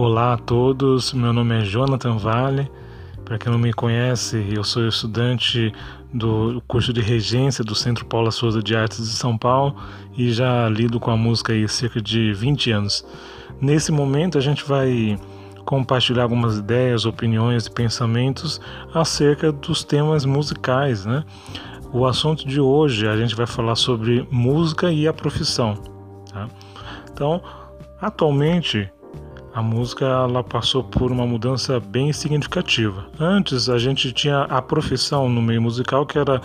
Olá a todos, meu nome é Jonathan Vale. Para quem não me conhece, eu sou estudante do curso de regência do Centro Paula Souza de Artes de São Paulo e já lido com a música há cerca de 20 anos. Nesse momento a gente vai compartilhar algumas ideias, opiniões e pensamentos acerca dos temas musicais, né? O assunto de hoje a gente vai falar sobre música e a profissão. Tá? Então, atualmente a música ela passou por uma mudança bem significativa. Antes a gente tinha a profissão no meio musical que era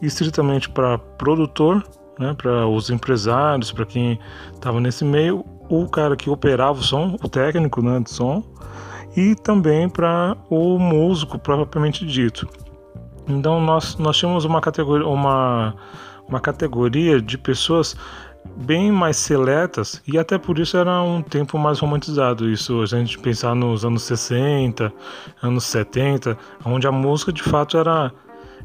estritamente para produtor, né, para os empresários, para quem estava nesse meio, o cara que operava o som, o técnico né, de som, e também para o músico propriamente dito. Então nós, nós tínhamos uma categoria, uma, uma categoria de pessoas bem mais seletas e até por isso era um tempo mais romantizado. Isso a gente pensar nos anos 60, anos 70, onde a música de fato era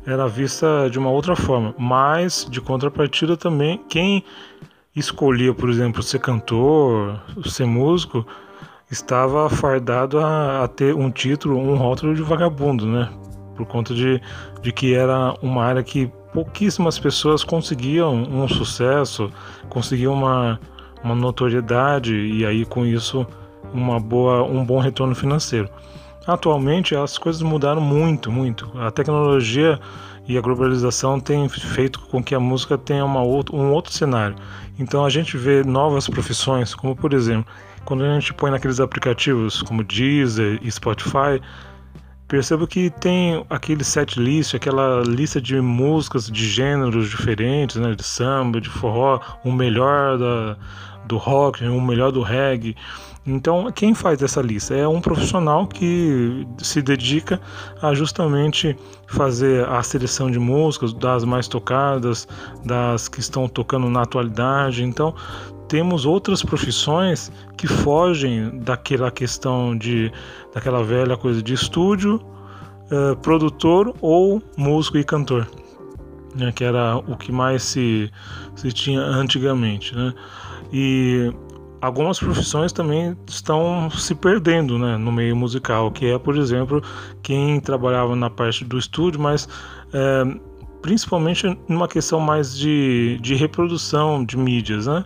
era vista de uma outra forma, mas de contrapartida também quem escolhia, por exemplo, ser cantor, ser músico, estava fardado a, a ter um título, um rótulo de vagabundo, né? Por conta de, de que era uma área que pouquíssimas pessoas conseguiam um sucesso, conseguiam uma, uma notoriedade e aí com isso uma boa, um bom retorno financeiro. Atualmente as coisas mudaram muito, muito. A tecnologia e a globalização têm feito com que a música tenha uma outro, um outro cenário. Então a gente vê novas profissões, como por exemplo, quando a gente põe naqueles aplicativos como Deezer e Spotify, percebo que tem aquele set list, aquela lista de músicas de gêneros diferentes, né, de samba, de forró, o melhor da, do rock, o melhor do reggae. Então, quem faz essa lista? É um profissional que se dedica a justamente fazer a seleção de músicas, das mais tocadas, das que estão tocando na atualidade. Então, temos outras profissões que fogem daquela questão de daquela velha coisa de estúdio, uh, produtor ou músico e cantor, né, que era o que mais se, se tinha antigamente, né? E algumas profissões também estão se perdendo né, no meio musical, que é, por exemplo, quem trabalhava na parte do estúdio, mas é, principalmente numa questão mais de, de reprodução de mídias, né?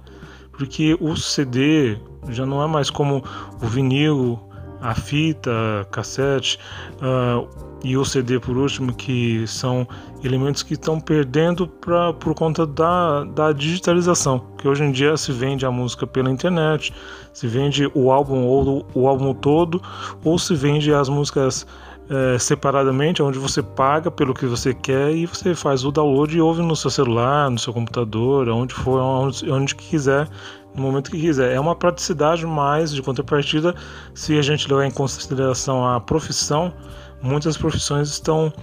Porque o CD já não é mais como o vinil, a fita, cassete uh, e o CD por último, que são elementos que estão perdendo pra, por conta da, da digitalização, que hoje em dia se vende a música pela internet, se vende o álbum ou o álbum todo, ou se vende as músicas é, separadamente, onde você paga pelo que você quer e você faz o download e ouve no seu celular, no seu computador, onde for, onde, onde quiser, no momento que quiser. É uma praticidade mais de contrapartida se a gente levar em consideração a profissão. Muitas profissões estão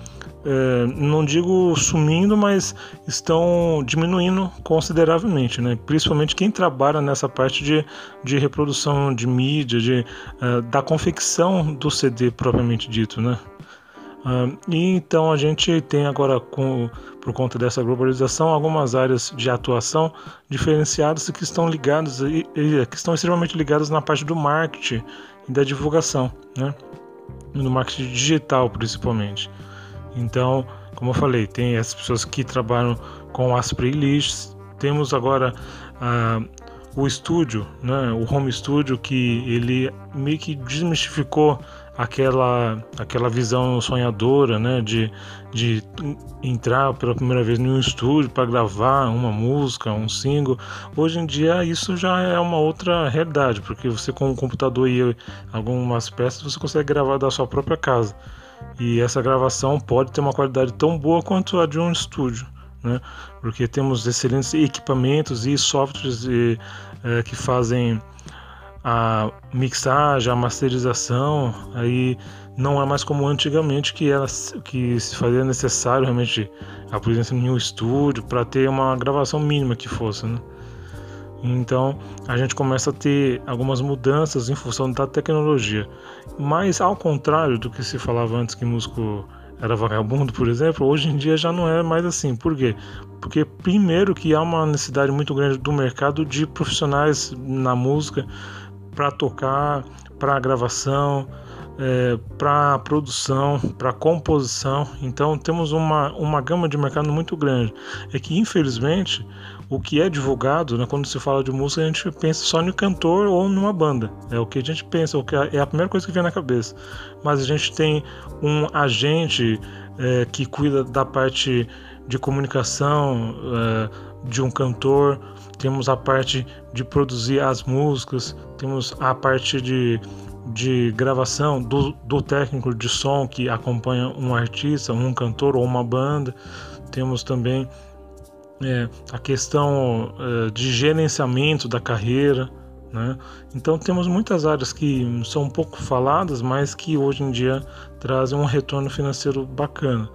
é, não digo sumindo, mas estão diminuindo consideravelmente, né? principalmente quem trabalha nessa parte de, de reprodução de mídia, de, uh, da confecção do CD propriamente dito. Né? Uh, e então a gente tem agora, com, por conta dessa globalização, algumas áreas de atuação diferenciadas que estão ligadas, e, que estão extremamente ligadas na parte do marketing e da divulgação, né? no marketing digital principalmente. Então, como eu falei, tem as pessoas que trabalham com as playlists. Temos agora uh, o estúdio, né, o home studio, que ele meio que desmistificou aquela, aquela visão sonhadora né, de, de entrar pela primeira vez em um estúdio para gravar uma música, um single. Hoje em dia isso já é uma outra realidade, porque você com o computador e algumas peças você consegue gravar da sua própria casa e essa gravação pode ter uma qualidade tão boa quanto a de um estúdio, né? Porque temos excelentes equipamentos e softwares e, é, que fazem a mixagem, a masterização, aí não é mais como antigamente que era que se fazia necessário realmente a presença em um estúdio para ter uma gravação mínima que fosse, né? Então a gente começa a ter algumas mudanças em função da tecnologia. Mas ao contrário do que se falava antes que músico era vagabundo, por exemplo, hoje em dia já não é mais assim. Por quê? Porque primeiro que há uma necessidade muito grande do mercado de profissionais na música para tocar, para gravação, é, para produção, para composição. Então temos uma, uma gama de mercado muito grande. É que infelizmente o que é divulgado, né, quando se fala de música, a gente pensa só no cantor ou numa banda. É o que a gente pensa, o que é a primeira coisa que vem na cabeça. Mas a gente tem um agente é, que cuida da parte de comunicação é, de um cantor, temos a parte de produzir as músicas, temos a parte de, de gravação do, do técnico de som que acompanha um artista, um cantor ou uma banda, temos também é, a questão é, de gerenciamento da carreira. Né? Então temos muitas áreas que são pouco faladas, mas que hoje em dia trazem um retorno financeiro bacana.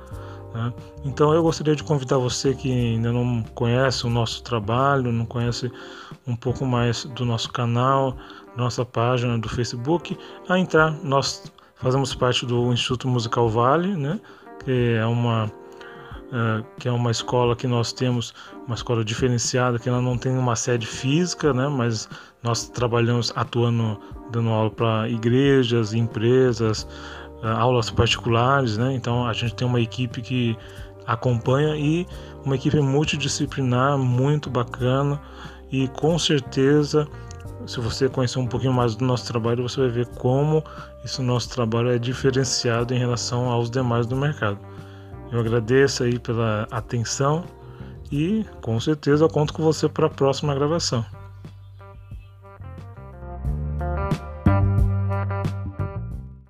Né? Então eu gostaria de convidar você que ainda não conhece o nosso trabalho, não conhece um pouco mais do nosso canal, nossa página do Facebook, a entrar. Nós fazemos parte do Instituto Musical Vale, né? que é uma Uh, que é uma escola que nós temos, uma escola diferenciada, que ela não tem uma sede física, né, mas nós trabalhamos atuando, dando aula para igrejas, empresas, aulas particulares, né, então a gente tem uma equipe que acompanha e uma equipe multidisciplinar muito bacana e com certeza se você conhecer um pouquinho mais do nosso trabalho, você vai ver como esse nosso trabalho é diferenciado em relação aos demais do mercado. Eu agradeço aí pela atenção e com certeza conto com você para a próxima gravação.